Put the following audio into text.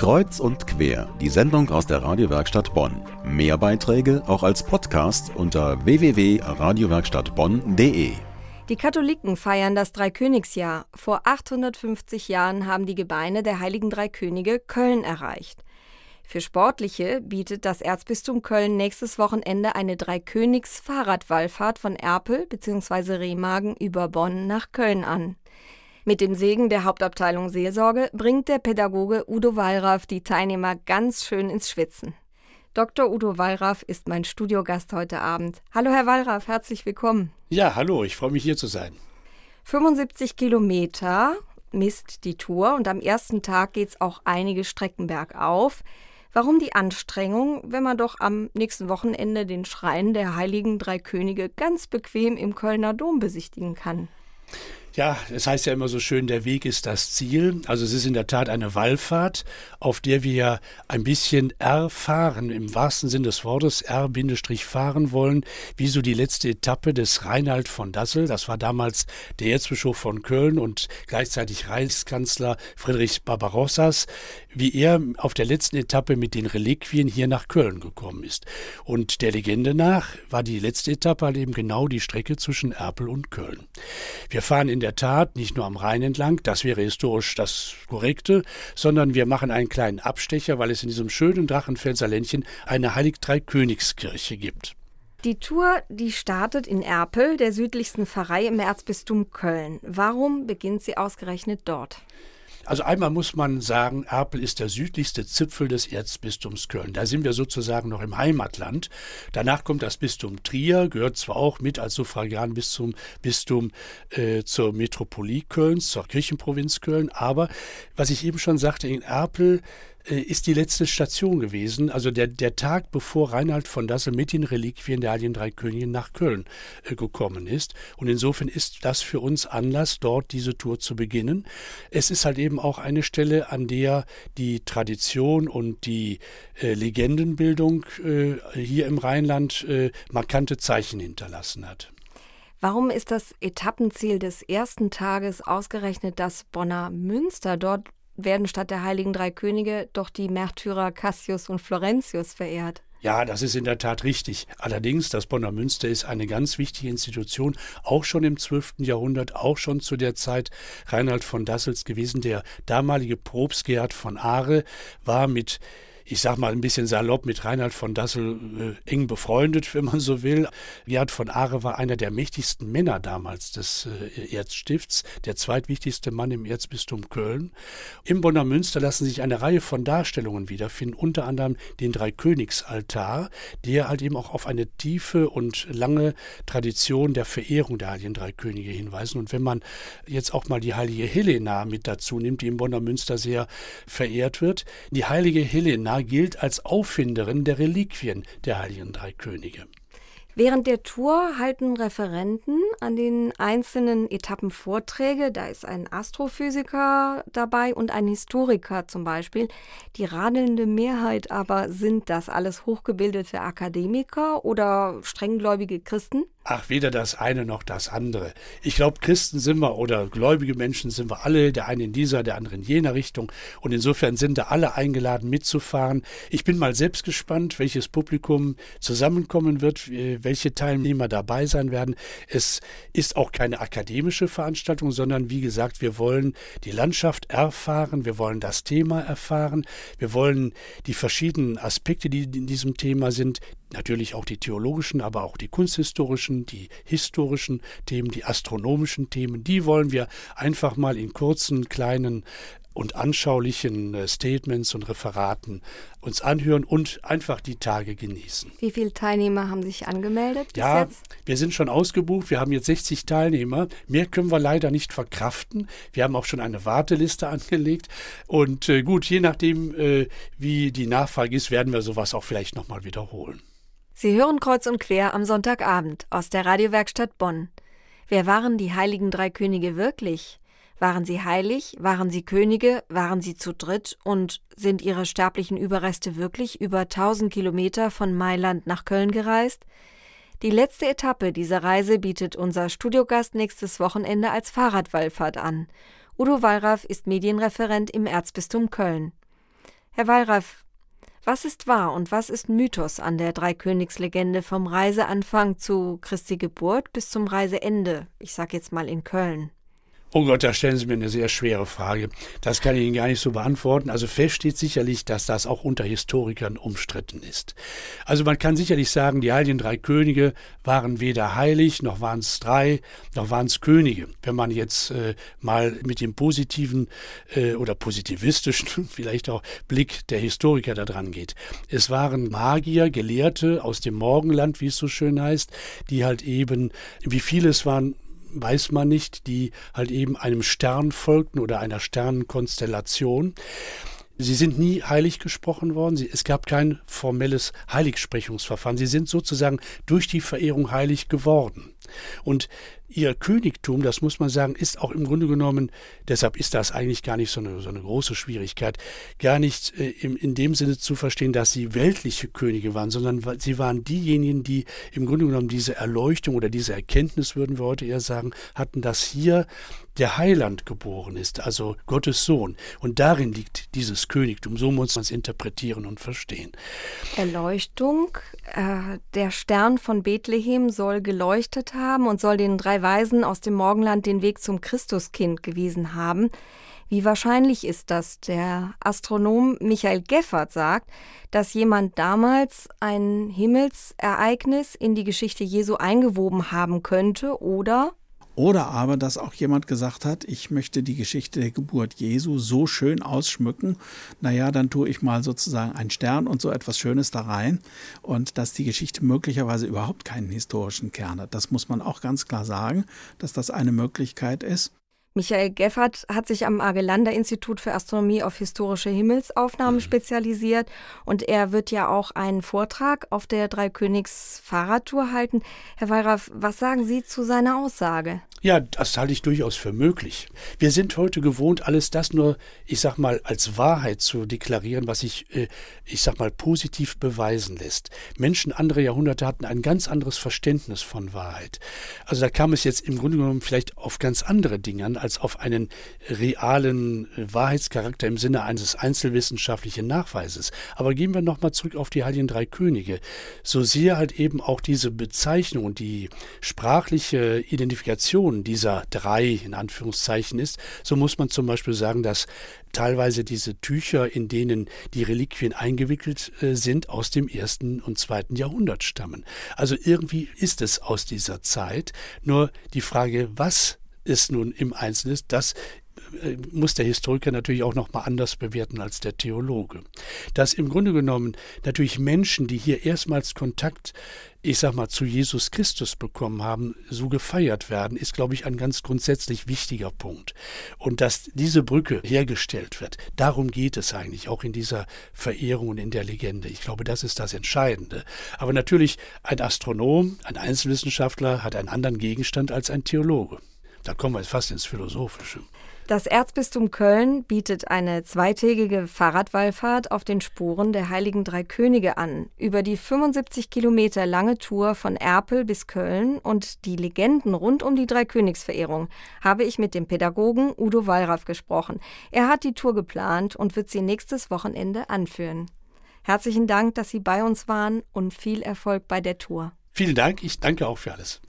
Kreuz und quer, die Sendung aus der Radiowerkstatt Bonn. Mehr Beiträge auch als Podcast unter www.radiowerkstattbonn.de. Die Katholiken feiern das Dreikönigsjahr. Vor 850 Jahren haben die Gebeine der Heiligen Drei Könige Köln erreicht. Für Sportliche bietet das Erzbistum Köln nächstes Wochenende eine Dreikönigs-Fahrradwallfahrt von Erpel bzw. Remagen über Bonn nach Köln an. Mit dem Segen der Hauptabteilung Seelsorge bringt der Pädagoge Udo Wallraff die Teilnehmer ganz schön ins Schwitzen. Dr. Udo Wallraff ist mein Studiogast heute Abend. Hallo, Herr Wallraff, herzlich willkommen. Ja, hallo, ich freue mich hier zu sein. 75 Kilometer misst die Tour und am ersten Tag geht es auch einige Strecken bergauf. Warum die Anstrengung, wenn man doch am nächsten Wochenende den Schrein der Heiligen Drei Könige ganz bequem im Kölner Dom besichtigen kann? Ja, es heißt ja immer so schön, der Weg ist das Ziel. Also es ist in der Tat eine Wallfahrt, auf der wir ein bisschen erfahren, im wahrsten Sinn des Wortes, R-fahren wollen, wie so die letzte Etappe des Reinhard von Dassel, das war damals der Erzbischof von Köln und gleichzeitig Reichskanzler Friedrich Barbarossas, wie er auf der letzten Etappe mit den Reliquien hier nach Köln gekommen ist. Und der Legende nach war die letzte Etappe halt eben genau die Strecke zwischen Erpel und Köln. Wir fahren in der Tat nicht nur am Rhein entlang, das wäre historisch das Korrekte, sondern wir machen einen kleinen Abstecher, weil es in diesem schönen Drachenfelser Ländchen eine Heilig-Drei-Königskirche gibt. Die Tour, die startet in Erpel, der südlichsten Pfarrei im Erzbistum Köln. Warum beginnt sie ausgerechnet dort? Also einmal muss man sagen, Erpel ist der südlichste Zipfel des Erzbistums Köln. Da sind wir sozusagen noch im Heimatland. Danach kommt das Bistum Trier, gehört zwar auch mit als Suffragan bis zum Bistum äh, zur Metropolie Kölns, zur Kirchenprovinz Köln. Aber was ich eben schon sagte, in Erpel ist die letzte Station gewesen, also der, der Tag, bevor Reinhard von Dassel mit den Reliquien der Heiligen Drei Könige nach Köln äh, gekommen ist. Und insofern ist das für uns Anlass, dort diese Tour zu beginnen. Es ist halt eben auch eine Stelle, an der die Tradition und die äh, Legendenbildung äh, hier im Rheinland äh, markante Zeichen hinterlassen hat. Warum ist das Etappenziel des ersten Tages ausgerechnet das Bonner Münster? Dort werden statt der heiligen drei Könige doch die Märtyrer Cassius und Florentius verehrt. Ja, das ist in der Tat richtig. Allerdings, das Bonner Münster ist eine ganz wichtige Institution, auch schon im 12. Jahrhundert, auch schon zu der Zeit Reinhard von Dassels gewesen. Der damalige Propst Gerhard von Aare war mit ich sag mal ein bisschen salopp, mit Reinhard von Dassel äh, eng befreundet, wenn man so will. Gerhard von Aare war einer der mächtigsten Männer damals des äh, Erzstifts, der zweitwichtigste Mann im Erzbistum Köln. Im Bonner Münster lassen sich eine Reihe von Darstellungen wiederfinden, unter anderem den Dreikönigsaltar, der halt eben auch auf eine tiefe und lange Tradition der Verehrung der Heiligen Drei Könige hinweisen. Und wenn man jetzt auch mal die heilige Helena mit dazu nimmt, die im Bonner Münster sehr verehrt wird, die heilige Helena gilt als Auffinderin der Reliquien der Heiligen Drei Könige. Während der Tour halten Referenten an den einzelnen Etappen Vorträge. Da ist ein Astrophysiker dabei und ein Historiker zum Beispiel. Die radelnde Mehrheit aber sind das alles hochgebildete Akademiker oder strenggläubige Christen? Ach, weder das eine noch das andere. Ich glaube, Christen sind wir oder gläubige Menschen sind wir alle, der eine in dieser, der andere in jener Richtung. Und insofern sind da alle eingeladen mitzufahren. Ich bin mal selbst gespannt, welches Publikum zusammenkommen wird, welche Teilnehmer dabei sein werden. Es ist auch keine akademische Veranstaltung, sondern wie gesagt, wir wollen die Landschaft erfahren, wir wollen das Thema erfahren, wir wollen die verschiedenen Aspekte, die in diesem Thema sind, natürlich auch die theologischen, aber auch die kunsthistorischen, die historischen Themen, die astronomischen Themen, die wollen wir einfach mal in kurzen, kleinen und anschaulichen äh, Statements und Referaten uns anhören und einfach die Tage genießen. Wie viele Teilnehmer haben sich angemeldet? ja, jetzt? wir sind schon ausgebucht. Wir haben jetzt 60 Teilnehmer. Mehr können wir leider nicht verkraften. Wir haben auch schon eine Warteliste angelegt. Und äh, gut, je nachdem, äh, wie die Nachfrage ist, werden wir sowas auch vielleicht nochmal wiederholen. Sie hören kreuz und quer am Sonntagabend aus der Radiowerkstatt Bonn. Wer waren die heiligen drei Könige wirklich? Waren sie heilig? Waren sie Könige? Waren sie zu dritt? Und sind ihre sterblichen Überreste wirklich über 1000 Kilometer von Mailand nach Köln gereist? Die letzte Etappe dieser Reise bietet unser Studiogast nächstes Wochenende als Fahrradwallfahrt an. Udo Wallraff ist Medienreferent im Erzbistum Köln. Herr Wallraff, was ist wahr und was ist Mythos an der Dreikönigslegende vom Reiseanfang zu Christi Geburt bis zum Reiseende? Ich sag jetzt mal in Köln. Oh Gott, da stellen Sie mir eine sehr schwere Frage. Das kann ich Ihnen gar nicht so beantworten. Also fest steht sicherlich, dass das auch unter Historikern umstritten ist. Also man kann sicherlich sagen, die heiligen drei Könige waren weder heilig, noch waren es drei, noch waren es Könige. Wenn man jetzt äh, mal mit dem positiven äh, oder positivistischen vielleicht auch Blick der Historiker da dran geht. Es waren Magier, Gelehrte aus dem Morgenland, wie es so schön heißt, die halt eben, wie viele es waren, weiß man nicht, die halt eben einem Stern folgten oder einer Sternenkonstellation. Sie sind nie heilig gesprochen worden. Sie, es gab kein formelles Heiligsprechungsverfahren. Sie sind sozusagen durch die Verehrung heilig geworden. Und ihr Königtum, das muss man sagen, ist auch im Grunde genommen, deshalb ist das eigentlich gar nicht so eine, so eine große Schwierigkeit, gar nicht äh, im, in dem Sinne zu verstehen, dass sie weltliche Könige waren, sondern sie waren diejenigen, die im Grunde genommen diese Erleuchtung oder diese Erkenntnis, würden wir heute eher sagen, hatten, dass hier der Heiland geboren ist, also Gottes Sohn. Und darin liegt dieses Königtum. So muss man es interpretieren und verstehen. Erleuchtung. Äh, der Stern von Bethlehem soll geleuchtet haben und soll den drei Weisen aus dem Morgenland den Weg zum Christuskind gewiesen haben. Wie wahrscheinlich ist das? Der Astronom Michael Geffert sagt, dass jemand damals ein Himmelsereignis in die Geschichte Jesu eingewoben haben könnte oder oder aber, dass auch jemand gesagt hat, ich möchte die Geschichte der Geburt Jesu so schön ausschmücken, naja, dann tue ich mal sozusagen einen Stern und so etwas Schönes da rein. Und dass die Geschichte möglicherweise überhaupt keinen historischen Kern hat. Das muss man auch ganz klar sagen, dass das eine Möglichkeit ist. Michael Geffert hat sich am Agelander Institut für Astronomie auf historische Himmelsaufnahmen mhm. spezialisiert und er wird ja auch einen Vortrag auf der Dreikönigs Fahrradtour halten. Herr Wallraff, was sagen Sie zu seiner Aussage? Ja, das halte ich durchaus für möglich. Wir sind heute gewohnt, alles das nur, ich sag mal, als Wahrheit zu deklarieren, was sich, äh, ich sag mal, positiv beweisen lässt. Menschen anderer Jahrhunderte hatten ein ganz anderes Verständnis von Wahrheit. Also da kam es jetzt im Grunde genommen vielleicht auf ganz andere Dinge an, als auf einen realen Wahrheitscharakter im Sinne eines einzelwissenschaftlichen Nachweises. Aber gehen wir nochmal zurück auf die Heiligen Drei Könige. So sehr halt eben auch diese Bezeichnung und die sprachliche Identifikation dieser drei in Anführungszeichen ist, so muss man zum Beispiel sagen, dass teilweise diese Tücher, in denen die Reliquien eingewickelt äh, sind, aus dem ersten und zweiten Jahrhundert stammen. Also irgendwie ist es aus dieser Zeit. Nur die Frage, was es nun im Einzelnen ist, das äh, muss der Historiker natürlich auch noch mal anders bewerten als der Theologe. Dass im Grunde genommen natürlich Menschen, die hier erstmals Kontakt, ich sag mal, zu Jesus Christus bekommen haben, so gefeiert werden, ist, glaube ich, ein ganz grundsätzlich wichtiger Punkt. Und dass diese Brücke hergestellt wird, darum geht es eigentlich, auch in dieser Verehrung und in der Legende. Ich glaube, das ist das Entscheidende. Aber natürlich, ein Astronom, ein Einzelwissenschaftler hat einen anderen Gegenstand als ein Theologe. Da kommen wir jetzt fast ins Philosophische. Das Erzbistum Köln bietet eine zweitägige Fahrradwallfahrt auf den Spuren der Heiligen Drei Könige an. Über die 75 Kilometer lange Tour von Erpel bis Köln und die Legenden rund um die Dreikönigsverehrung habe ich mit dem Pädagogen Udo Wallraff gesprochen. Er hat die Tour geplant und wird sie nächstes Wochenende anführen. Herzlichen Dank, dass Sie bei uns waren und viel Erfolg bei der Tour. Vielen Dank, ich danke auch für alles.